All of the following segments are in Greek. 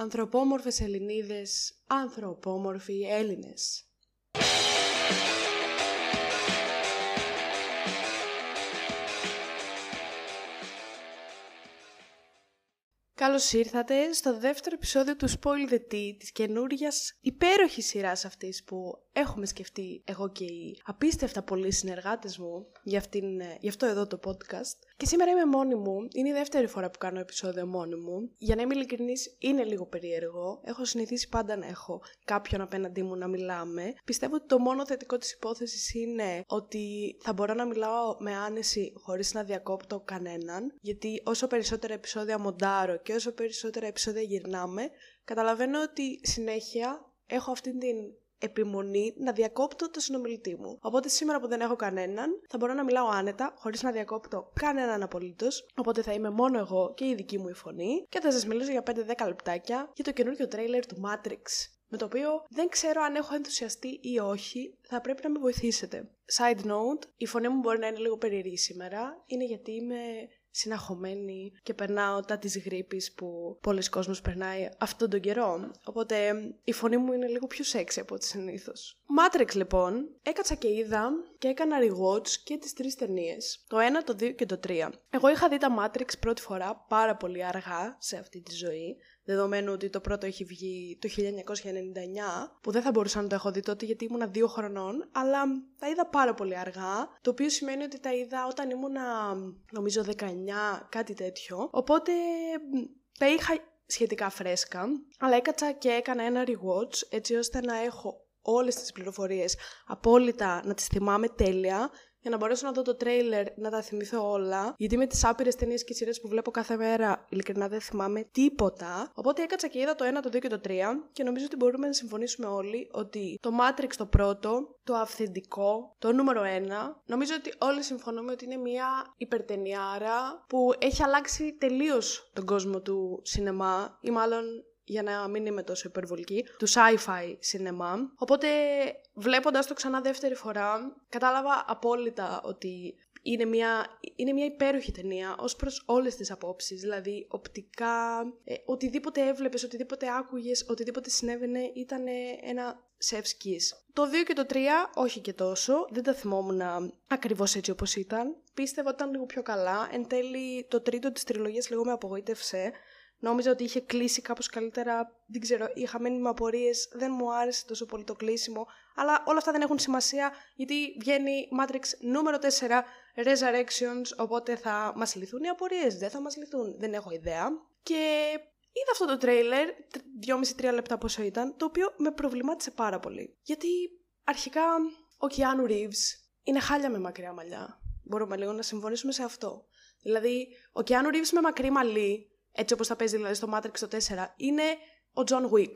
Ανθρωπόμορφες Ελληνίδες, ανθρωπόμορφοι Έλληνες. Καλώς ήρθατε στο δεύτερο επεισόδιο του Spoil the Tea της καινούριας υπέροχης σειράς αυτής που έχουμε σκεφτεί εγώ και οι απίστευτα πολλοί συνεργάτες μου για, αυτήν, ε, για αυτό εδώ το podcast. Και σήμερα είμαι μόνη μου, είναι η δεύτερη φορά που κάνω επεισόδιο μόνη μου. Για να είμαι ειλικρινής είναι λίγο περίεργο, έχω συνηθίσει πάντα να έχω κάποιον απέναντί μου να μιλάμε. Πιστεύω ότι το μόνο θετικό της υπόθεσης είναι ότι θα μπορώ να μιλάω με άνεση χωρίς να διακόπτω κανέναν, γιατί όσο περισσότερα επεισόδια μοντάρω και όσο περισσότερα επεισόδια γυρνάμε, καταλαβαίνω ότι συνέχεια έχω αυτή την επιμονή να διακόπτω το συνομιλητή μου. Οπότε σήμερα που δεν έχω κανέναν, θα μπορώ να μιλάω άνετα, χωρίς να διακόπτω κανέναν απολύτως. Οπότε θα είμαι μόνο εγώ και η δική μου η φωνή και θα σας μιλήσω για 5-10 λεπτάκια για το καινούργιο τρέιλερ του Matrix. Με το οποίο δεν ξέρω αν έχω ενθουσιαστεί ή όχι, θα πρέπει να με βοηθήσετε. Side note, η φωνή μου μπορεί να είναι λίγο περίεργη σήμερα, είναι γιατί είμαι συναχωμένη και περνάω τα της γρήπης που πολλοί κόσμος περνάει αυτόν τον καιρό. Οπότε η φωνή μου είναι λίγο πιο σεξι από ό,τι συνήθως. Matrix λοιπόν, έκατσα και είδα και έκανα rewatch και τις τρεις ταινίες. Το 1, το 2 και το 3. Εγώ είχα δει τα Matrix πρώτη φορά πάρα πολύ αργά σε αυτή τη ζωή δεδομένου ότι το πρώτο έχει βγει το 1999, που δεν θα μπορούσα να το έχω δει τότε γιατί ήμουνα δύο χρονών, αλλά τα είδα πάρα πολύ αργά, το οποίο σημαίνει ότι τα είδα όταν ήμουνα νομίζω 19, κάτι τέτοιο, οπότε τα είχα σχετικά φρέσκα, αλλά έκατσα και έκανα ένα rewatch έτσι ώστε να έχω όλες τις πληροφορίες απόλυτα να τις θυμάμαι τέλεια για να μπορέσω να δω το τρέιλερ, να τα θυμηθώ όλα. Γιατί με τις άπειρες ταινίες και σειρές που βλέπω κάθε μέρα, ειλικρινά δεν θυμάμαι τίποτα. Οπότε έκατσα και είδα το 1, το 2 και το 3 και νομίζω ότι μπορούμε να συμφωνήσουμε όλοι ότι το Matrix το πρώτο, το αυθεντικό, το νούμερο 1, νομίζω ότι όλοι συμφωνούμε ότι είναι μια υπερτενιάρα που έχει αλλάξει τελείως τον κόσμο του σινεμά ή μάλλον για να μην είμαι τόσο υπερβολική, του sci-fi σινεμά. Οπότε βλέποντας το ξανά δεύτερη φορά, κατάλαβα απόλυτα ότι είναι μια, είναι μια υπέροχη ταινία ως προς όλες τις απόψεις, δηλαδή οπτικά, ε, οτιδήποτε έβλεπες, οτιδήποτε άκουγες, οτιδήποτε συνέβαινε ήταν ένα σευσκής. Το 2 και το 3 όχι και τόσο, δεν τα θυμόμουν ακριβώς έτσι όπως ήταν. Πίστευα ότι ήταν λίγο πιο καλά. Εν τέλει το τρίτο της τριλογίας λίγο με απογοήτευσε. Νόμιζα ότι είχε κλείσει κάπως καλύτερα, δεν ξέρω, είχα μένει με απορίες, δεν μου άρεσε τόσο πολύ το κλείσιμο, αλλά όλα αυτά δεν έχουν σημασία γιατί βγαίνει Matrix νούμερο 4, Resurrections, οπότε θα μας λυθούν οι απορίες, δεν θα μας λυθούν, δεν έχω ιδέα. Και είδα αυτό το τρέιλερ, 2,5-3 λεπτά πόσο ήταν, το οποίο με προβλημάτισε πάρα πολύ. Γιατί αρχικά ο Keanu Reeves είναι χάλια με μακριά μαλλιά. Μπορούμε λίγο να συμφωνήσουμε σε αυτό. Δηλαδή, ο Keanu Reeves με μακρύ μαλλί έτσι όπως θα παίζει δηλαδή στο Matrix το 4, είναι ο John Wick.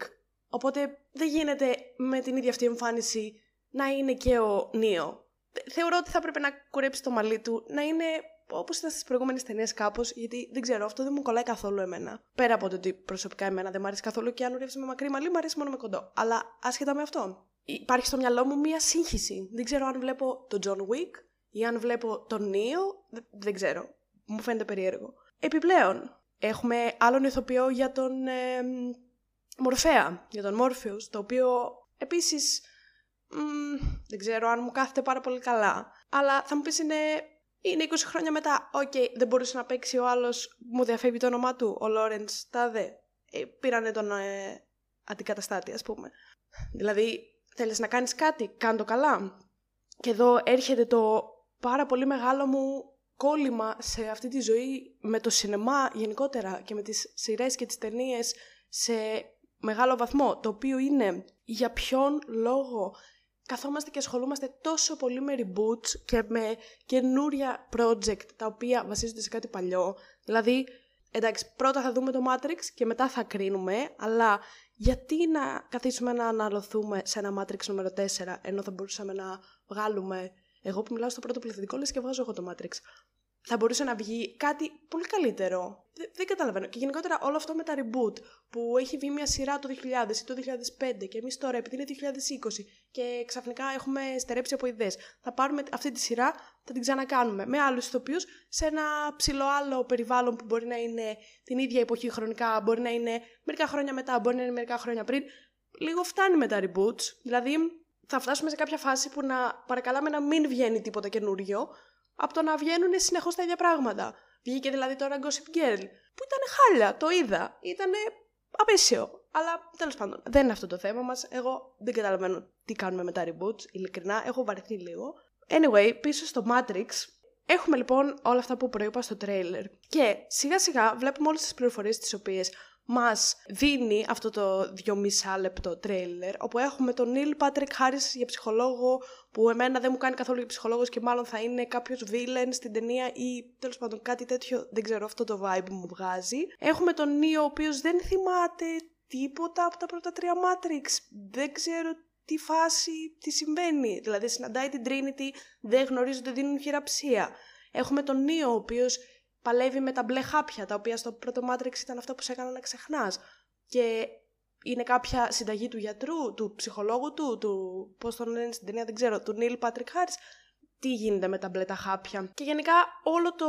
Οπότε δεν γίνεται με την ίδια αυτή εμφάνιση να είναι και ο Νίο. Θεωρώ ότι θα πρέπει να κουρέψει το μαλλί του, να είναι όπως ήταν στις προηγούμενες ταινίες κάπως, γιατί δεν ξέρω, αυτό δεν μου κολλάει καθόλου εμένα. Πέρα από το ότι προσωπικά εμένα δεν μου αρέσει καθόλου και αν ουρεύσει με μακρύ μαλλί, μου αρέσει μόνο με κοντό. Αλλά άσχετα με αυτό. Υπάρχει στο μυαλό μου μία σύγχυση. Δεν ξέρω αν βλέπω τον John Wick ή αν βλέπω τον Νίο. Δεν ξέρω. Μου φαίνεται περίεργο. Επιπλέον, Έχουμε άλλον ηθοποιό για τον ε, Μορφέα, για τον Μόρφεους, το οποίο επίσης δεν ξέρω αν μου κάθεται πάρα πολύ καλά. Αλλά θα μου πεις είναι, είναι 20 χρόνια μετά. OK, okay, δεν μπορούσε να παίξει ο άλλος, μου διαφεύγει το όνομά του, ο Λόρεντς Τάδε. Ε, πήρανε τον ε, αντικαταστάτη ας πούμε. Δηλαδή θέλεις να κάνεις κάτι, κάν' το καλά. Και εδώ έρχεται το πάρα πολύ μεγάλο μου κόλλημα σε αυτή τη ζωή με το σινεμά γενικότερα και με τις σειρές και τις ταινίες σε μεγάλο βαθμό, το οποίο είναι για ποιον λόγο καθόμαστε και ασχολούμαστε τόσο πολύ με reboots και με καινούρια project τα οποία βασίζονται σε κάτι παλιό. Δηλαδή, εντάξει, πρώτα θα δούμε το Matrix και μετά θα κρίνουμε, αλλά γιατί να καθίσουμε να αναλωθούμε σε ένα Matrix νούμερο 4, ενώ θα μπορούσαμε να βγάλουμε εγώ που μιλάω στο πρώτο πληθυντικό, λες και βγάζω εγώ το Matrix. θα μπορούσε να βγει κάτι πολύ καλύτερο. Δεν, δεν καταλαβαίνω. Και γενικότερα όλο αυτό με τα reboot που έχει βγει μια σειρά το 2000 ή το 2005 και εμείς τώρα επειδή είναι 2020 και ξαφνικά έχουμε στερέψει από ιδέες, θα πάρουμε αυτή τη σειρά, θα την ξανακάνουμε με άλλους ηθοποιούς σε ένα ψηλό άλλο περιβάλλον που μπορεί να είναι την ίδια εποχή χρονικά, μπορεί να είναι μερικά χρόνια μετά, μπορεί να είναι μερικά χρόνια πριν. Λίγο φτάνει με τα reboots. Δηλαδή θα φτάσουμε σε κάποια φάση που να παρακαλάμε να μην βγαίνει τίποτα καινούριο από το να βγαίνουν συνεχώς τα ίδια πράγματα. Βγήκε δηλαδή τώρα Gossip Girl, που ήταν χάλια, το είδα. Ήταν απέσιο. Αλλά τέλος πάντων, δεν είναι αυτό το θέμα μας. Εγώ δεν καταλαβαίνω τι κάνουμε με τα reboots. Ειλικρινά, έχω βαρεθεί λίγο. Anyway, πίσω στο Matrix, έχουμε λοιπόν όλα αυτά που προείπα στο τρέιλερ. Και σιγά σιγά βλέπουμε όλες τις πληροφορίες τις οποίες μας δίνει αυτό το δυόμισα λεπτό τρέιλερ, όπου έχουμε τον Νίλ Πάτρικ Χάρις για ψυχολόγο, που εμένα δεν μου κάνει καθόλου για ψυχολόγος και μάλλον θα είναι κάποιος βίλεν στην ταινία ή τέλος πάντων κάτι τέτοιο, δεν ξέρω αυτό το vibe που μου βγάζει. Έχουμε τον Νίο, ο οποίος δεν θυμάται τίποτα από τα πρώτα τρία Matrix. Δεν ξέρω τι φάση, τι συμβαίνει. Δηλαδή συναντάει την Trinity, δεν γνωρίζει ότι δίνουν χειραψία. Έχουμε τον Νίο, ο οποίος παλεύει με τα μπλε χάπια, τα οποία στο πρώτο Matrix ήταν αυτό που σε έκανα να ξεχνάς. Και είναι κάποια συνταγή του γιατρού, του ψυχολόγου του, του πώς τον λένε στην ταινία, δεν ξέρω, του Νίλ Πάτρικ Χάρι. Τι γίνεται με τα μπλε τα χάπια. Και γενικά όλο το,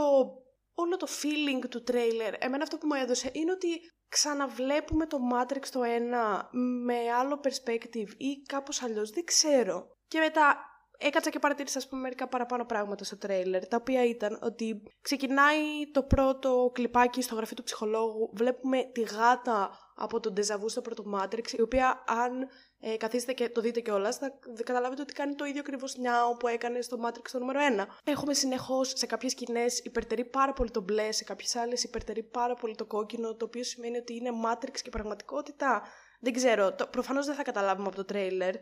όλο το feeling του τρέιλερ, εμένα αυτό που μου έδωσε είναι ότι ξαναβλέπουμε το Matrix το ένα με άλλο perspective ή κάπως αλλιώς, δεν ξέρω. Και μετά έκατσα και παρατήρησα ας πούμε μερικά παραπάνω πράγματα στο τρέιλερ, τα οποία ήταν ότι ξεκινάει το πρώτο κλιπάκι στο γραφείο του ψυχολόγου, βλέπουμε τη γάτα από τον Ντεζαβού στο πρώτο Matrix, η οποία αν ε, καθίσετε και το δείτε κιόλας, θα καταλάβετε ότι κάνει το ίδιο ακριβώς νιάο που έκανε στο Matrix το νούμερο 1. Έχουμε συνεχώς σε κάποιες σκηνές υπερτερεί πάρα πολύ το μπλε, σε κάποιες άλλες υπερτερεί πάρα πολύ το κόκκινο, το οποίο σημαίνει ότι είναι Matrix και πραγματικότητα. Δεν ξέρω, προφανώς δεν θα καταλάβουμε από το τρέιλερ,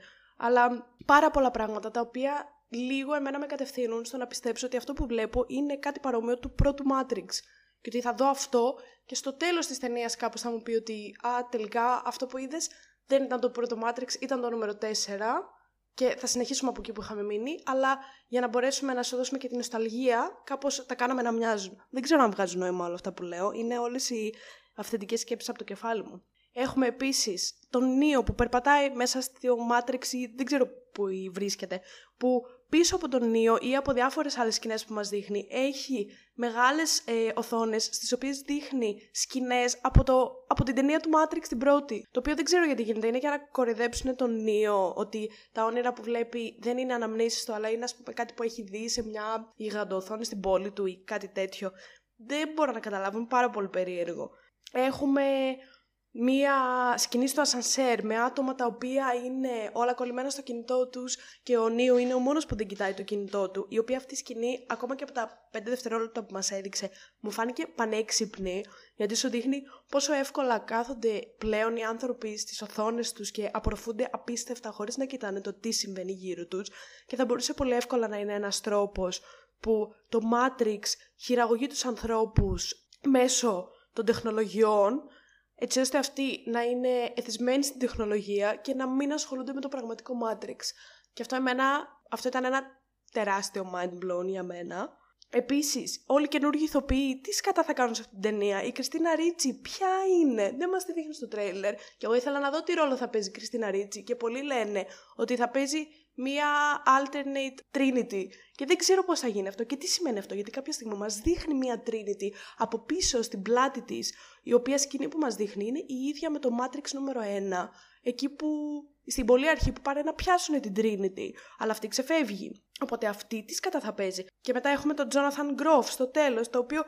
αλλά πάρα πολλά πράγματα τα οποία λίγο εμένα με κατευθύνουν στο να πιστέψω ότι αυτό που βλέπω είναι κάτι παρόμοιο του πρώτου Matrix. Και ότι θα δω αυτό και στο τέλος της ταινίας κάπως θα μου πει ότι «Α, τελικά αυτό που είδες δεν ήταν το πρώτο Matrix, ήταν το νούμερο 4» και θα συνεχίσουμε από εκεί που είχαμε μείνει, αλλά για να μπορέσουμε να σου δώσουμε και την νοσταλγία, κάπως τα κάναμε να μοιάζουν. Δεν ξέρω αν βγάζουν νόημα όλα αυτά που λέω, είναι όλες οι αυθεντικές σκέψεις από το κεφάλι μου. Έχουμε επίσης τον Νίο που περπατάει μέσα στο Matrix ή δεν ξέρω που βρίσκεται, που πίσω από τον Νίο ή από διάφορες άλλες σκηνές που μας δείχνει έχει μεγάλες ε, οθόνες στις οποίες δείχνει σκηνές από, το, από την ταινία του Matrix την πρώτη. Το οποίο δεν ξέρω γιατί γίνεται, είναι για να κορυδέψουν τον Νίο ότι τα όνειρα που βλέπει δεν είναι αναμνήσεις του αλλά είναι ας πούμε, κάτι που έχει δει σε μια γιγαντοοθόνη στην πόλη του ή κάτι τέτοιο. Δεν μπορώ να καταλάβω, είναι πάρα πολύ περίεργο. Έχουμε μία σκηνή στο ασανσέρ με άτομα τα οποία είναι όλα κολλημένα στο κινητό τους και ο Νίου είναι ο μόνος που δεν κοιτάει το κινητό του, η οποία αυτή η σκηνή, ακόμα και από τα 5 δευτερόλεπτα που μας έδειξε, μου φάνηκε πανέξυπνη, γιατί σου δείχνει πόσο εύκολα κάθονται πλέον οι άνθρωποι στις οθόνες τους και απορροφούνται απίστευτα χωρίς να κοιτάνε το τι συμβαίνει γύρω τους και θα μπορούσε πολύ εύκολα να είναι ένας τρόπος που το Matrix χειραγωγεί τους ανθρώπους μέσω των τεχνολογιών έτσι ώστε αυτοί να είναι εθισμένοι στην τεχνολογία και να μην ασχολούνται με το πραγματικό Matrix. Και αυτό, εμένα, αυτό ήταν ένα τεράστιο mind blown για μένα. Επίσης, όλοι οι καινούργιοι ηθοποιοί, τι σκατά θα κάνουν σε αυτή την ταινία; Η Κριστίνα Ρίτσι, ποια είναι, δεν μας τη δείχνει στο τρέιλερ. Και εγώ ήθελα να δω τι ρόλο θα παίζει η Κριστίνα Ρίτσι. Και πολλοί λένε ότι θα παίζει μία alternate trinity. Και δεν ξέρω πώς θα γίνει αυτό και τι σημαίνει αυτό, γιατί κάποια στιγμή μας δείχνει μία trinity από πίσω στην πλάτη της, η οποία σκηνή που μας δείχνει είναι η ίδια με το Matrix νούμερο 1, εκεί που στην πολύ αρχή που πάνε να πιάσουν την Trinity, αλλά αυτή ξεφεύγει. Οπότε αυτή τι κατά θα παίζει. Και μετά έχουμε τον Jonathan Groff στο τέλος, το οποίο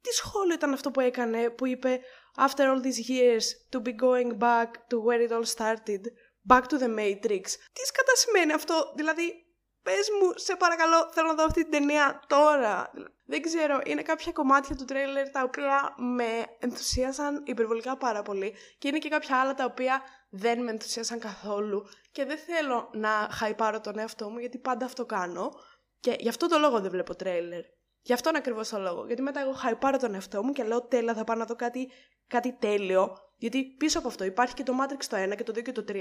τι σχόλιο ήταν αυτό που έκανε, που είπε After all these years, to be going back to where it all started; Back to the Matrix. Τι σκατά σημαίνει αυτό, δηλαδή, πες μου, σε παρακαλώ, θέλω να δω αυτή την ταινία τώρα. Δεν ξέρω, είναι κάποια κομμάτια του τρέιλερ τα οποία με ενθουσίασαν υπερβολικά πάρα πολύ και είναι και κάποια άλλα τα οποία δεν με ενθουσίασαν καθόλου και δεν θέλω να χαϊπάρω τον εαυτό μου γιατί πάντα αυτό κάνω και γι' αυτό το λόγο δεν βλέπω τρέιλερ. Γι' αυτόν ακριβώς το λόγο. Γιατί μετά εγώ χαϊπάρω τον εαυτό μου και λέω τέλεια, θα πάω να δω κάτι, κάτι τέλειο. Γιατί πίσω από αυτό υπάρχει και το Matrix το 1 και το 2 και το 3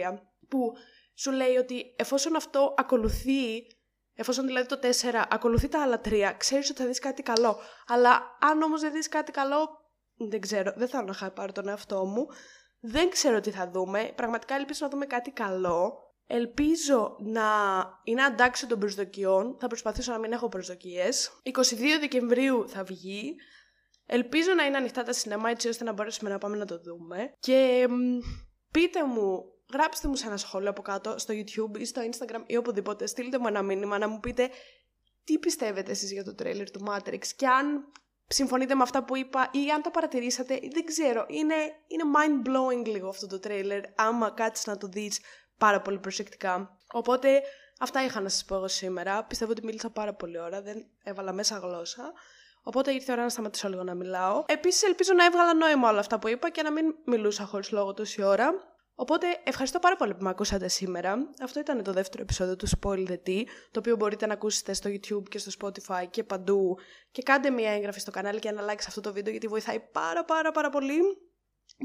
που σου λέει ότι εφόσον αυτό ακολουθεί Εφόσον δηλαδή το 4 ακολουθεί τα άλλα 3, ξέρεις ότι θα δεις κάτι καλό. Αλλά αν όμως δεν δεις κάτι καλό, δεν ξέρω, δεν θέλω να πάρω τον εαυτό μου. Δεν ξέρω τι θα δούμε. Πραγματικά ελπίζω να δούμε κάτι καλό. Ελπίζω να είναι αντάξει των προσδοκιών. Θα προσπαθήσω να μην έχω προσδοκίες. 22 Δεκεμβρίου θα βγει. Ελπίζω να είναι ανοιχτά τα σινεμά έτσι ώστε να μπορέσουμε να πάμε να το δούμε. Και πείτε μου, γράψτε μου σε ένα σχόλιο από κάτω στο YouTube ή στο Instagram ή οπουδήποτε. Στείλτε μου ένα μήνυμα να μου πείτε τι πιστεύετε εσείς για το τρέλερ του Matrix και αν συμφωνείτε με αυτά που είπα ή αν το παρατηρήσατε, δεν ξέρω. Είναι, είναι mind-blowing λίγο αυτό το τρέιλερ, άμα κάτσεις να το δεις πάρα πολύ προσεκτικά. Οπότε αυτά είχα να σας πω εγώ σήμερα. Πιστεύω ότι μίλησα πάρα πολύ ώρα, δεν έβαλα μέσα γλώσσα. Οπότε ήρθε η ώρα να σταματήσω λίγο να μιλάω. Επίσης, ελπίζω να έβγαλα νόημα όλα αυτά που είπα και να μην μιλούσα χωρίς λόγο τόση ώρα. Οπότε ευχαριστώ πάρα πολύ που με ακούσατε σήμερα. Αυτό ήταν το δεύτερο επεισόδιο του Spoil the Tea, το οποίο μπορείτε να ακούσετε στο YouTube και στο Spotify και παντού. Και κάντε μια έγγραφη στο κανάλι και ένα like σε αυτό το βίντεο γιατί βοηθάει πάρα πάρα πάρα πολύ.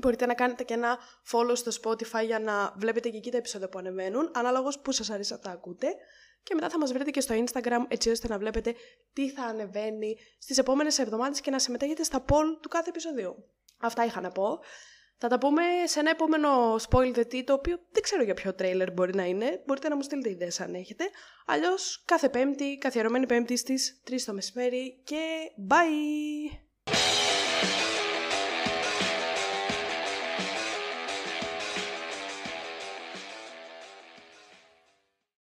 Μπορείτε να κάνετε και ένα follow στο Spotify για να βλέπετε και εκεί τα επεισόδια που ανεβαίνουν, ανάλογος που σας αρέσει να τα ακούτε. Και μετά θα μας βρείτε και στο Instagram έτσι ώστε να βλέπετε τι θα ανεβαίνει στις επόμενες εβδομάδες και να συμμετέχετε στα poll του κάθε επεισοδίου. Αυτά είχα να πω. Θα τα πούμε σε ένα επόμενο spoil the tea, το οποίο δεν ξέρω για ποιο τρέιλερ μπορεί να είναι. Μπορείτε να μου στείλετε ιδέες αν έχετε. Αλλιώς κάθε πέμπτη, καθιερωμένη πέμπτη στις 3 το μεσημέρι και bye!